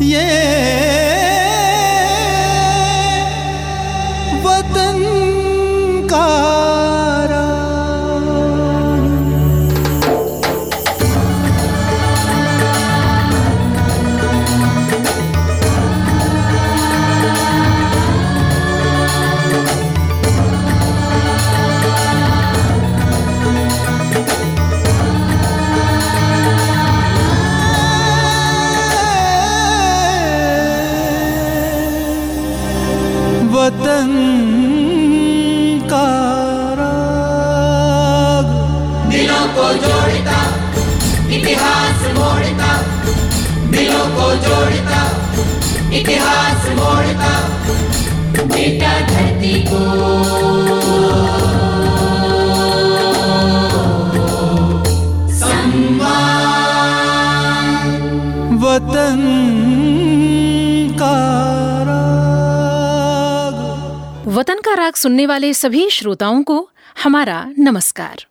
वतन राग सुनने वाले सभी श्रोताओं को हमारा नमस्कार।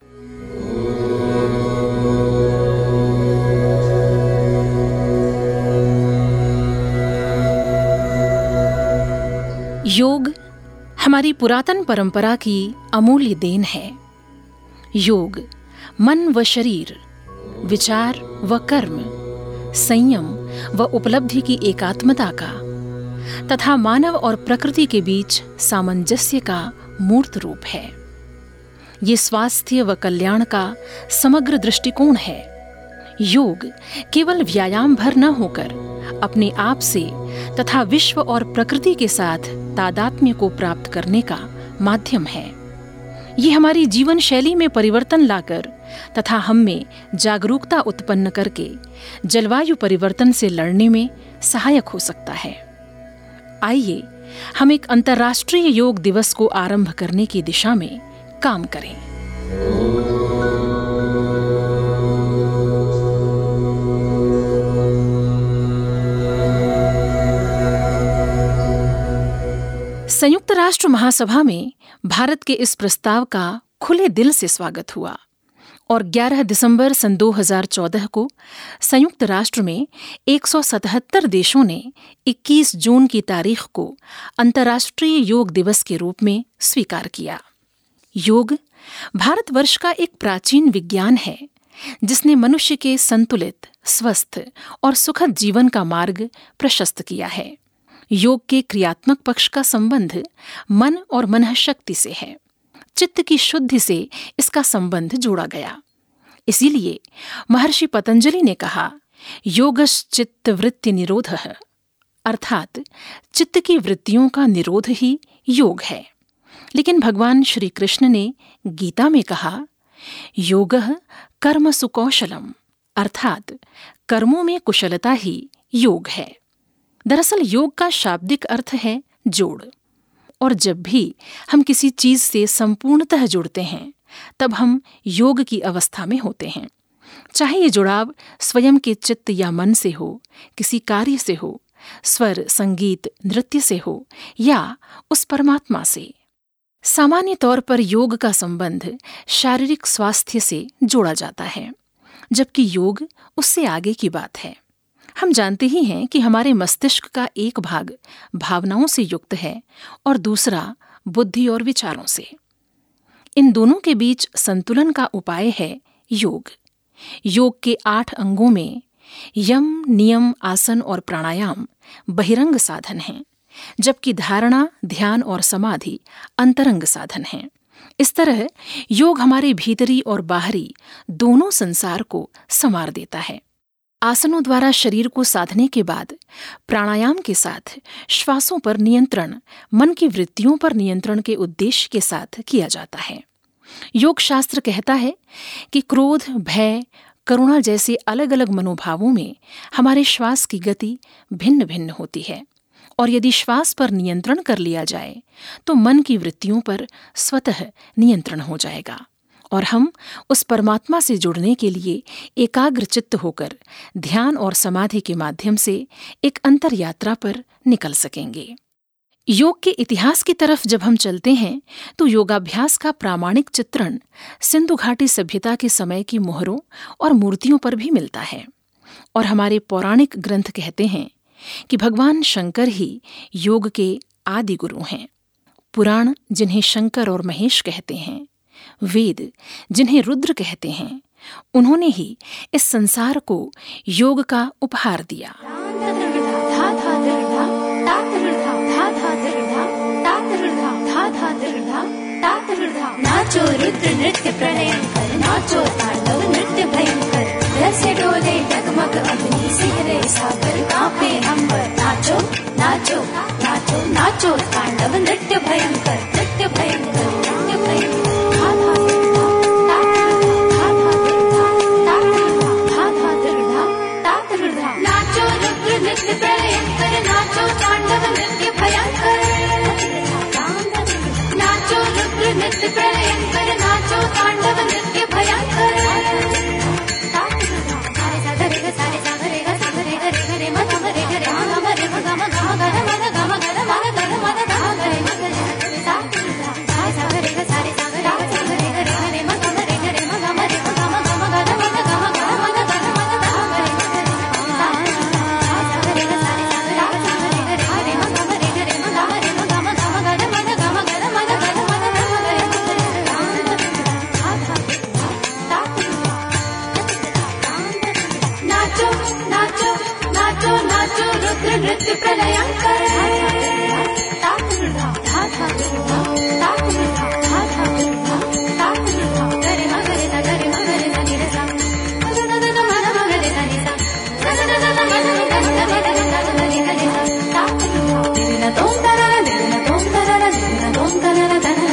योग हमारी पुरातन परंपरा की अमूल्य देन है। योग, मन व शरीर, विचार व कर्म, संयम व उपलब्धि की एकात्मता का तथा मानव और प्रकृति के बीच सामंजस्य का मूर्त रूप है। ये स्वास्थ्य व कल्याण का समग्र दृष्टिकोण है। योग केवल व्यायाम भर न होकर अपने आप से तथा विश्व और प्रकृति के साथ तादात्म्य को प्राप्त करने का माध्यम है। ये हमारी जीवन शैली में परिवर्तन लाकर तथा हम में जागरूकता उत्पन्न करके जलवायु परिवर्तन से लड़ने में सहायक हो सकता है। आइए, हम एक अंतर्राष्ट्रीय योग दिवस को आरंभ करने की दिशा में काम करें। संयुक्त राष्ट्र महासभा में भारत के इस प्रस्ताव का खुले दिल से स्वागत हुआ। और 11 दिसंबर सन 2014 को संयुक्त राष्ट्र में 177 देशों ने 21 जून की तारीख को अंतर्राष्ट्रीय योग दिवस के रूप में स्वीकार किया। योग भारतवर्ष का एक प्राचीन विज्ञान है, जिसने मनुष्य के संतुलित, स्वस्थ और सुखद जीवन का मार्ग प्रशस्त किया है। योग के क्रियात्मक पक्ष का संबंध मन और मन शक्ति से है। चित्त की शुद्धि से इसका संबंध जोड़ा गया। इसीलिए महर्षि पतंजलि ने कहा योगश चित्त वृत्ति निरोध है अर्थात चित्त की वृत्तियों का निरोध ही योग है। लेकिन भगवान श्री कृष्ण ने गीता में कहा, योग कर्म सुकौशलम अर्थात कर्मों में कुशलता ही योग है। दरअसल योग का शाब्दिक अर्थ है जोड़। और जब भी हम किसी चीज़ से संपूर्णतः जुड़ते हैं, तब हम योग की अवस्था में होते हैं। चाहे ये जुड़ाव स्वयं के चित्त या मन से हो, किसी कार्य से हो, स्वर, संगीत, नृत्य से हो या उस परमात्मा से। सामान्य तौर पर योग का संबंध शारीरिक स्वास्थ्य से जोड़ा जाता है, जबकि योग उससे आगे की बात है। हम जानते ही हैं कि हमारे मस्तिष्क का एक भाग भावनाओं से युक्त है और दूसरा बुद्धि और विचारों से। इन दोनों के बीच संतुलन का उपाय है योग। योग के आठ अंगों में यम, नियम, आसन और प्राणायाम बहिरंग साधन हैं, जबकि धारणा, ध्यान और समाधि अंतरंग साधन हैं। इस तरह योग हमारे भीतरी और बाहरी दोनों संसार को संवार देता है। आसनों द्वारा शरीर को साधने के बाद, प्राणायाम के साथ, श्वासों पर नियंत्रण, मन की वृत्तियों पर नियंत्रण के उद्देश्य के साथ किया जाता है। योग शास्त्र कहता है कि क्रोध, भय, करुणा जैसे अलग अलग मनोभावों में हमारे श्वास की गति भिन्न भिन्न होती है। और यदि श्वास पर नियंत्रण कर लिया जाए तो मन की वृत्तियों पर स्वतः नियंत्रण हो जाएगा। और हम उस परमात्मा से जुड़ने के लिए एकाग्रचित्त होकर ध्यान और समाधि के माध्यम से एक अंतर यात्रा पर निकल सकेंगे। योग के इतिहास की तरफ़ जब हम चलते हैं तो योगाभ्यास का प्रामाणिक चित्रण सिंधु घाटी सभ्यता के समय की मोहरों और मूर्तियों पर भी मिलता है। और हमारे पौराणिक ग्रंथ कहते हैं कि भगवान शंकर ही योग के आदि गुरु हैं। पुराण जिन्हें शंकर और महेश कहते हैं। वेद जिन्हें रुद्र कहते हैं उन्होंने ही इस संसार को योग का उपहार दिया नाचो रुद्र नृत्य प्रणय कर नाचो तांडव नृत्य भयंकर रसे डोले डगमग अग्नि सिहरे सागर कांपे अंबर नाचो नाचो नाचो नाचो तांडव नृत्य भयंकर नृत्य भयंकर da da da da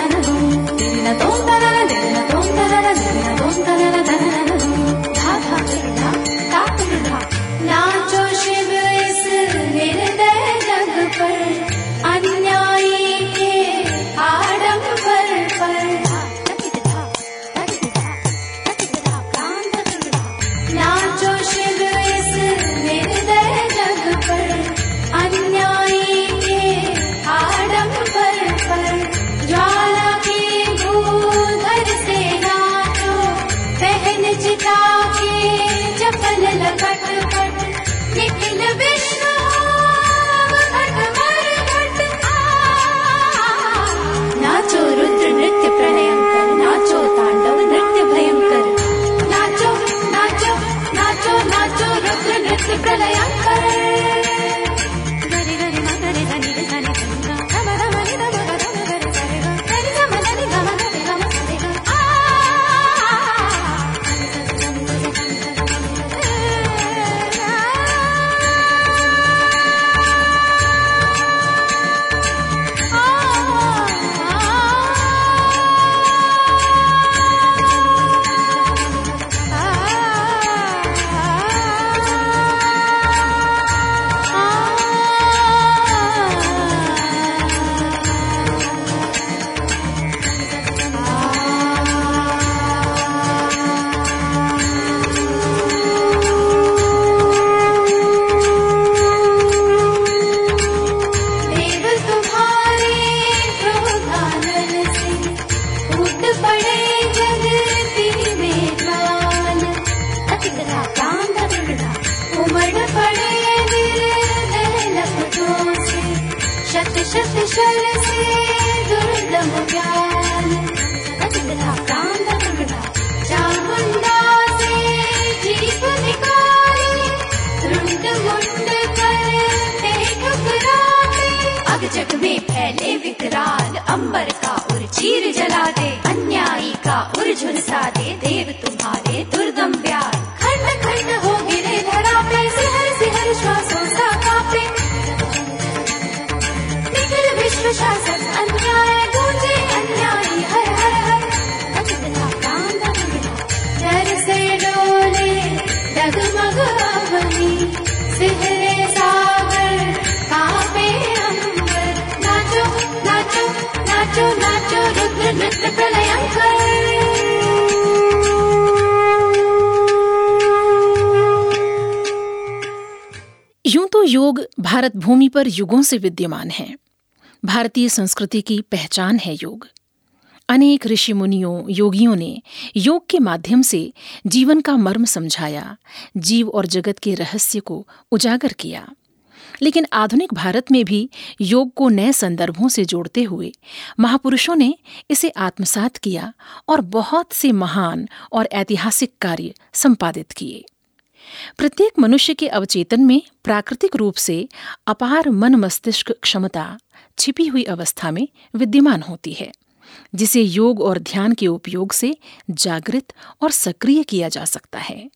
यूँ तो योग भारत भूमि पर युगों से विद्यमान है। भारतीय संस्कृति की पहचान है योग। अनेक ऋषि मुनियों योगियों ने योग के माध्यम से जीवन का मर्म समझाया, जीव और जगत के रहस्य को उजागर किया। लेकिन आधुनिक भारत में भी योग को नए संदर्भों से जोड़ते हुए महापुरुषों ने इसे आत्मसात किया और बहुत से महान और ऐतिहासिक कार्य संपादित किए। प्रत्येक मनुष्य के अवचेतन में प्राकृतिक रूप से अपार मन मस्तिष्क क्षमता छिपी हुई अवस्था में विद्यमान होती है। जिसे योग और ध्यान के उपयोग से जागृत और सक्रिय किया जा सकता है।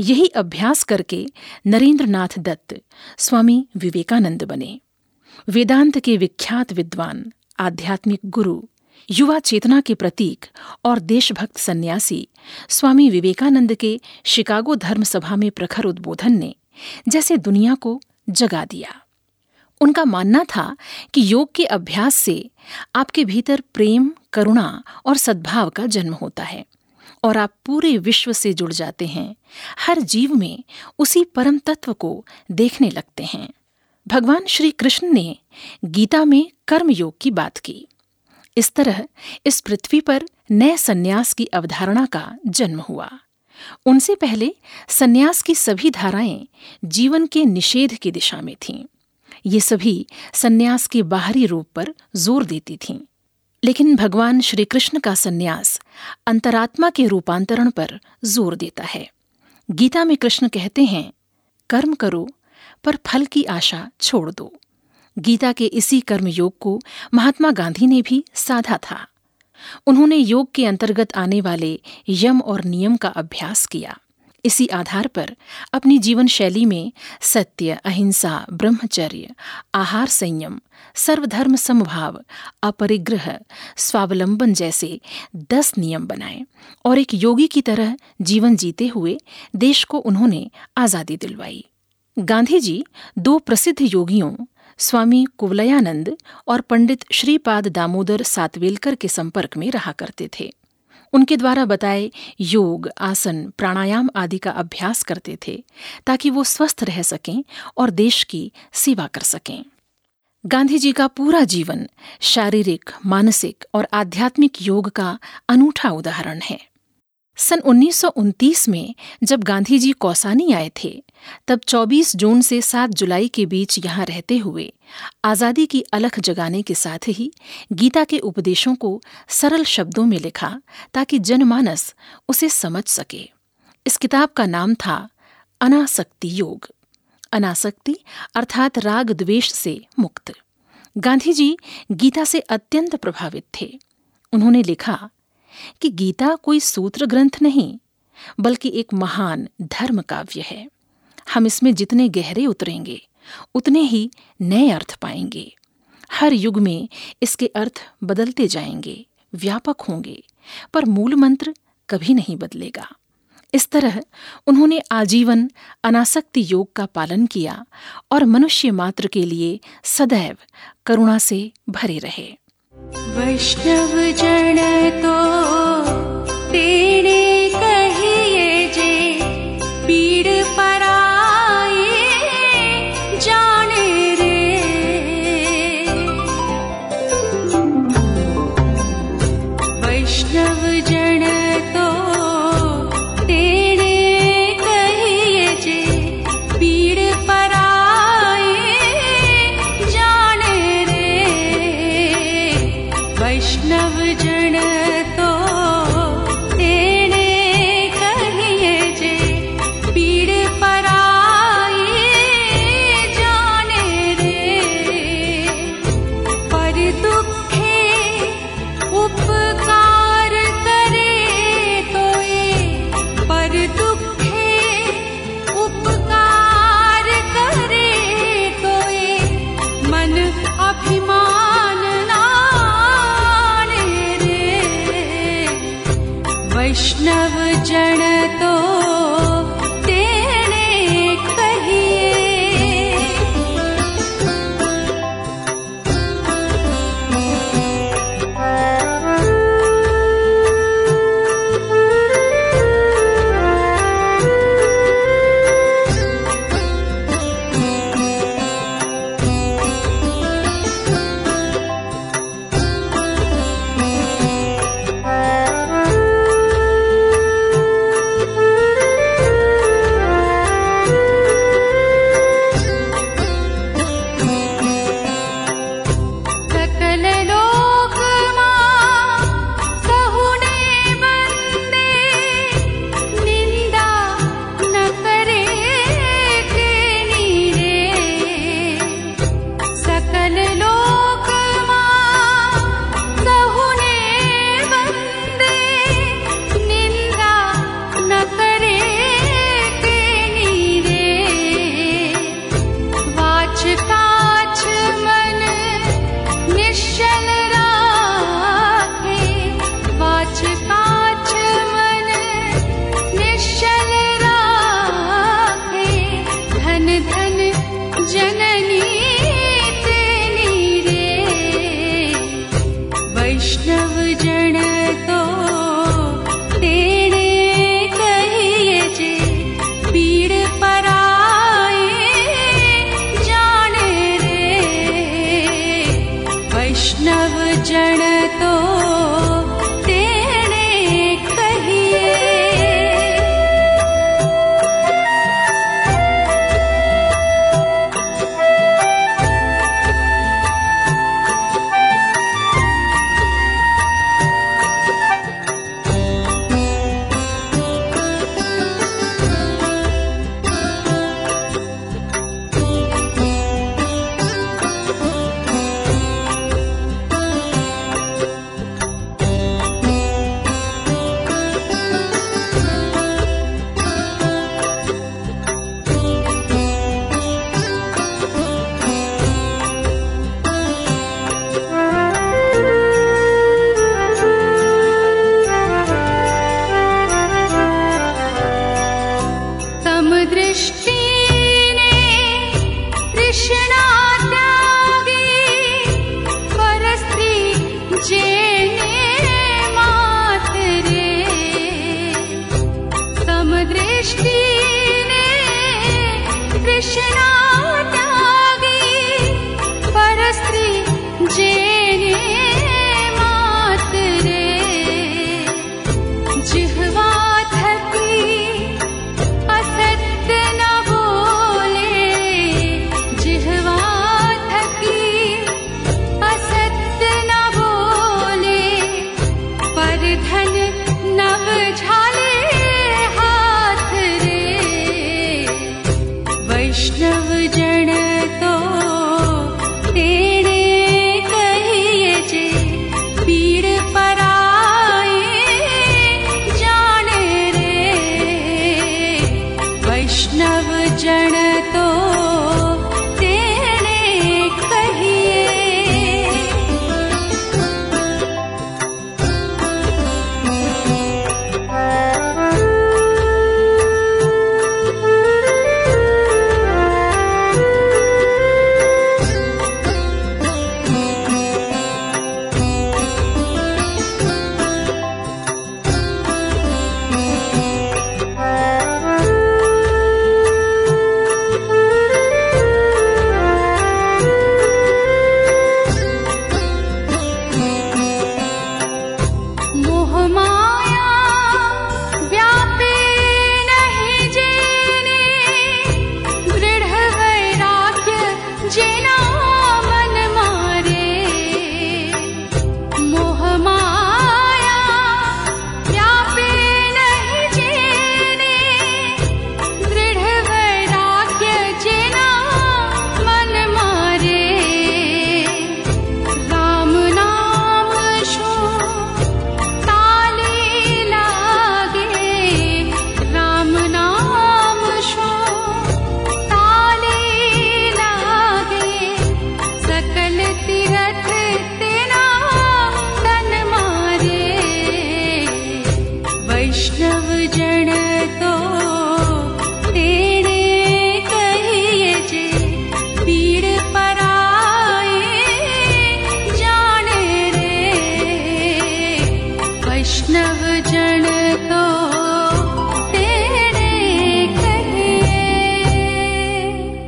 यही अभ्यास करके नरेंद्र नाथ दत्त स्वामी विवेकानंद बने। वेदांत के विख्यात विद्वान, आध्यात्मिक गुरु, युवा चेतना के प्रतीक और देशभक्त सन्यासी स्वामी विवेकानंद के शिकागो धर्म सभा में प्रखर उद्बोधन ने जैसे दुनिया को जगा दिया। उनका मानना था कि योग के अभ्यास से आपके भीतर प्रेम, करुणा और सद्भाव का जन्म होता है और आप पूरे विश्व से जुड़ जाते हैं। हर जीव में उसी परम तत्व को देखने लगते हैं। भगवान श्री कृष्ण ने गीता में कर्म योग की बात की। इस तरह इस पृथ्वी पर नए सन्यास की अवधारणा का जन्म हुआ। उनसे पहले सन्यास की सभी धाराएँ जीवन के निषेध की दिशा में थीं। ये सभी सन्यास के बाहरी रूप पर ज़ोर देती थीं। लेकिन भगवान श्री कृष्ण का सन्यास अंतरात्मा के रूपांतरण पर ज़ोर देता है। गीता में कृष्ण कहते हैं, कर्म करो, पर फल की आशा छोड़ दो। गीता के इसी कर्म योग को महात्मा गांधी ने भी साधा था। उन्होंने योग के अंतर्गत आने वाले यम और नियम का अभ्यास किया। इसी आधार पर अपनी जीवन शैली में सत्य, अहिंसा, ब्रह्मचर्य, आहार संयम, सर्वधर्म समभाव, अपरिग्रह, स्वावलंबन जैसे दस नियम बनाए और एक योगी की तरह जीवन जीते हुए देश को उन्होंने आज़ादी दिलवाई। गांधी जी दो प्रसिद्ध योगियों, स्वामी कुवलयानंद और पंडित श्रीपाद दामोदर सातवेलकर के संपर्क में रहा करते थे। उनके द्वारा बताए योग, आसन, प्राणायाम आदि का अभ्यास करते थे, ताकि वो स्वस्थ रह सकें और देश की सेवा कर सकें। गांधी जी का पूरा जीवन शारीरिक, मानसिक और आध्यात्मिक योग का अनूठा उदाहरण है। सन 1929 में जब गांधी जी कौसानी आए थे, तब 24 जून से 7 जुलाई के बीच यहाँ रहते हुए आज़ादी की अलख जगाने के साथ ही गीता के उपदेशों को सरल शब्दों में लिखा ताकि जनमानस उसे समझ सके। इस किताब का नाम था अनासक्ति योग। अनासक्ति अर्थात राग द्वेष से मुक्त। गांधी जी गीता से अत्यंत प्रभावित थे। उन्होंने लिखा कि गीता कोई सूत्र ग्रंथ नहीं, बल्कि एक महान धर्म काव्य है। हम इसमें जितने गहरे उतरेंगे, उतने ही नए अर्थ पाएँगे। हर युग में इसके अर्थ बदलते जाएँगे, व्यापक होंगे, पर मूल मंत्र कभी नहीं बदलेगा। इस तरह उन्होंने आजीवन, अनासक्ति योग का पालन किया और मनुष्य मात्र के लिए सदैव करुणा से भरे रहे। वैष्णव जन तो तेरे वैष्णव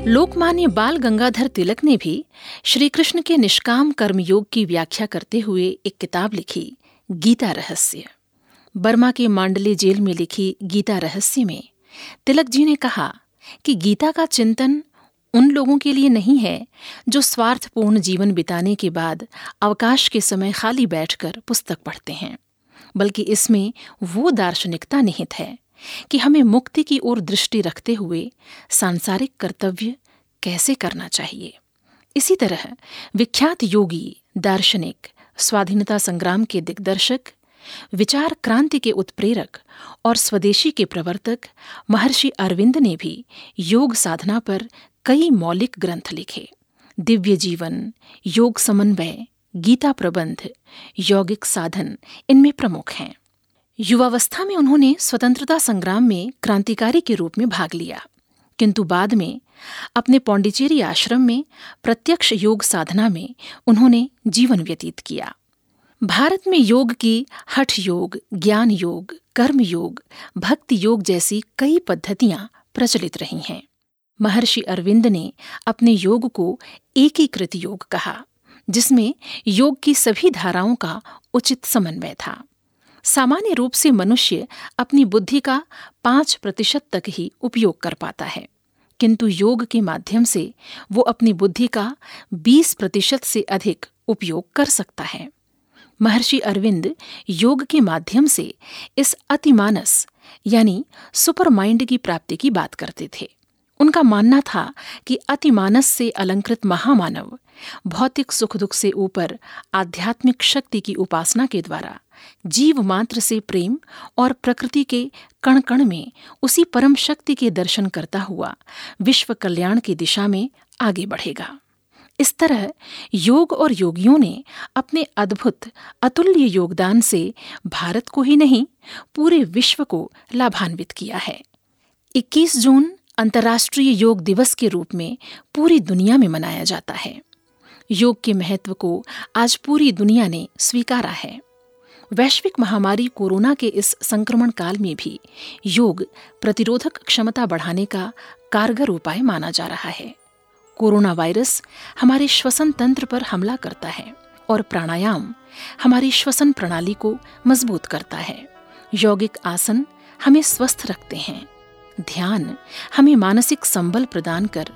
लोकमान्य बाल गंगाधर तिलक ने भी श्री कृष्ण के निष्काम कर्मयोग की व्याख्या करते हुए एक किताब लिखी, गीता रहस्य। बर्मा के मांडले जेल में लिखी गीता रहस्य में तिलक जी ने कहा कि गीता का चिंतन उन लोगों के लिए नहीं है जो स्वार्थपूर्ण जीवन बिताने के बाद अवकाश के समय खाली बैठकर पुस्तक पढ़ते हैं। बल्कि इसमें वो दार्शनिकता निहित है कि हमें मुक्ति की ओर दृष्टि रखते हुए सांसारिक कर्तव्य कैसे करना चाहिए। इसी तरह विख्यात योगी, दार्शनिक, स्वाधीनता संग्राम के दिग्दर्शक, विचार क्रांति के उत्प्रेरक और स्वदेशी के प्रवर्तक महर्षि अरविंद ने भी योग साधना पर कई मौलिक ग्रंथ लिखे। दिव्य जीवन, योग समन्वय गीता प्रबंध, यौगिक साधन, इनमें प्रमुख हैं। युवावस्था में उन्होंने स्वतंत्रता संग्राम में क्रांतिकारी के रूप में भाग लिया। किंतु बाद में, अपने पौंडीचेरी आश्रम में प्रत्यक्ष योग साधना में उन्होंने जीवन व्यतीत किया। भारत में योग की हठ योग, ज्ञान योग, कर्म योग, भक्ति योग जैसी कई पद्धतियाँ प्रचलित रही हैं। महर्षि अरविंद ने अपने योग को एकीकृत योग कहा। जिसमें योग की सभी धाराओं का उचित समन्वय था। सामान्य रूप से मनुष्य अपनी बुद्धि का पाँच प्रतिशत तक ही उपयोग कर पाता है, किंतु योग के माध्यम से वो अपनी बुद्धि का बीस प्रतिशत से अधिक उपयोग कर सकता है। महर्षि अरविंद योग के माध्यम से इस अतिमानस, यानी सुपर माइंड की प्राप्ति की बात करते थे। उनका मानना था कि अतिमानस से अलंकृत महामानव भौतिक सुख दुख से ऊपर आध्यात्मिक शक्ति की उपासना के द्वारा जीव मात्र से प्रेम और प्रकृति के कण कण में उसी परम शक्ति के दर्शन करता हुआ विश्व कल्याण की दिशा में आगे बढ़ेगा। इस तरह योग और योगियों ने अपने अद्भुत, अतुल्य योगदान से भारत को ही नहीं, पूरे विश्व को लाभान्वित किया है। 21 जून अंतर्राष्ट्रीय योग दिवस के रूप में पूरी दुनिया में मनाया जाता है। योग के महत्व को आज पूरी दुनिया ने स्वीकारा है। वैश्विक महामारी कोरोना के इस संक्रमण काल में भी योग प्रतिरोधक क्षमता बढ़ाने का कारगर उपाय माना जा रहा है। कोरोना वायरस हमारे श्वसन तंत्र पर हमला करता है और प्राणायाम हमारी श्वसन प्रणाली को मज़बूत करता है। यौगिक आसन हमें स्वस्थ रखते हैं। ध्यान हमें मानसिक संबल प्रदान कर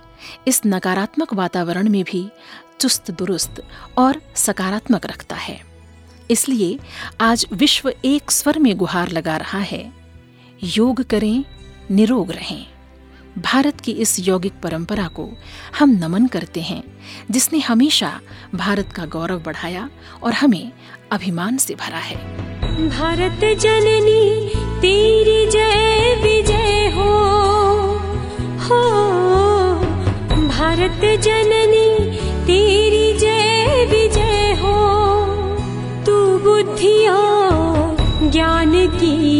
इस नकारात्मक वातावरण में भी चुस्त दुरुस्त और सकारात्मक रखता है। इसलिए आज विश्व एक स्वर में गुहार लगा रहा है, योग करें, निरोग रहें। भारत की इस यौगिक परंपरा को हम नमन करते हैं, जिसने हमेशा भारत का गौरव बढ़ाया और हमें अभिमान से भरा है। भारत जननी, तेरी जय, विजय हो। हो, भारत जननी तेरी जय विजय हो तू बुद्धि ज्ञान की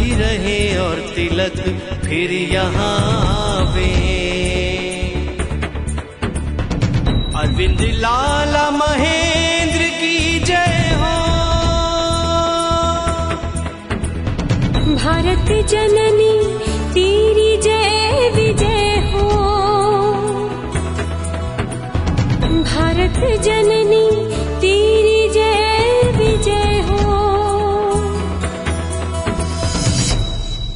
तीरथ फिर यहाँ वे अरविंद लाला महेंद्र की जय हो। भारत जननी, तेरी जय, विजय हो। भारत जननी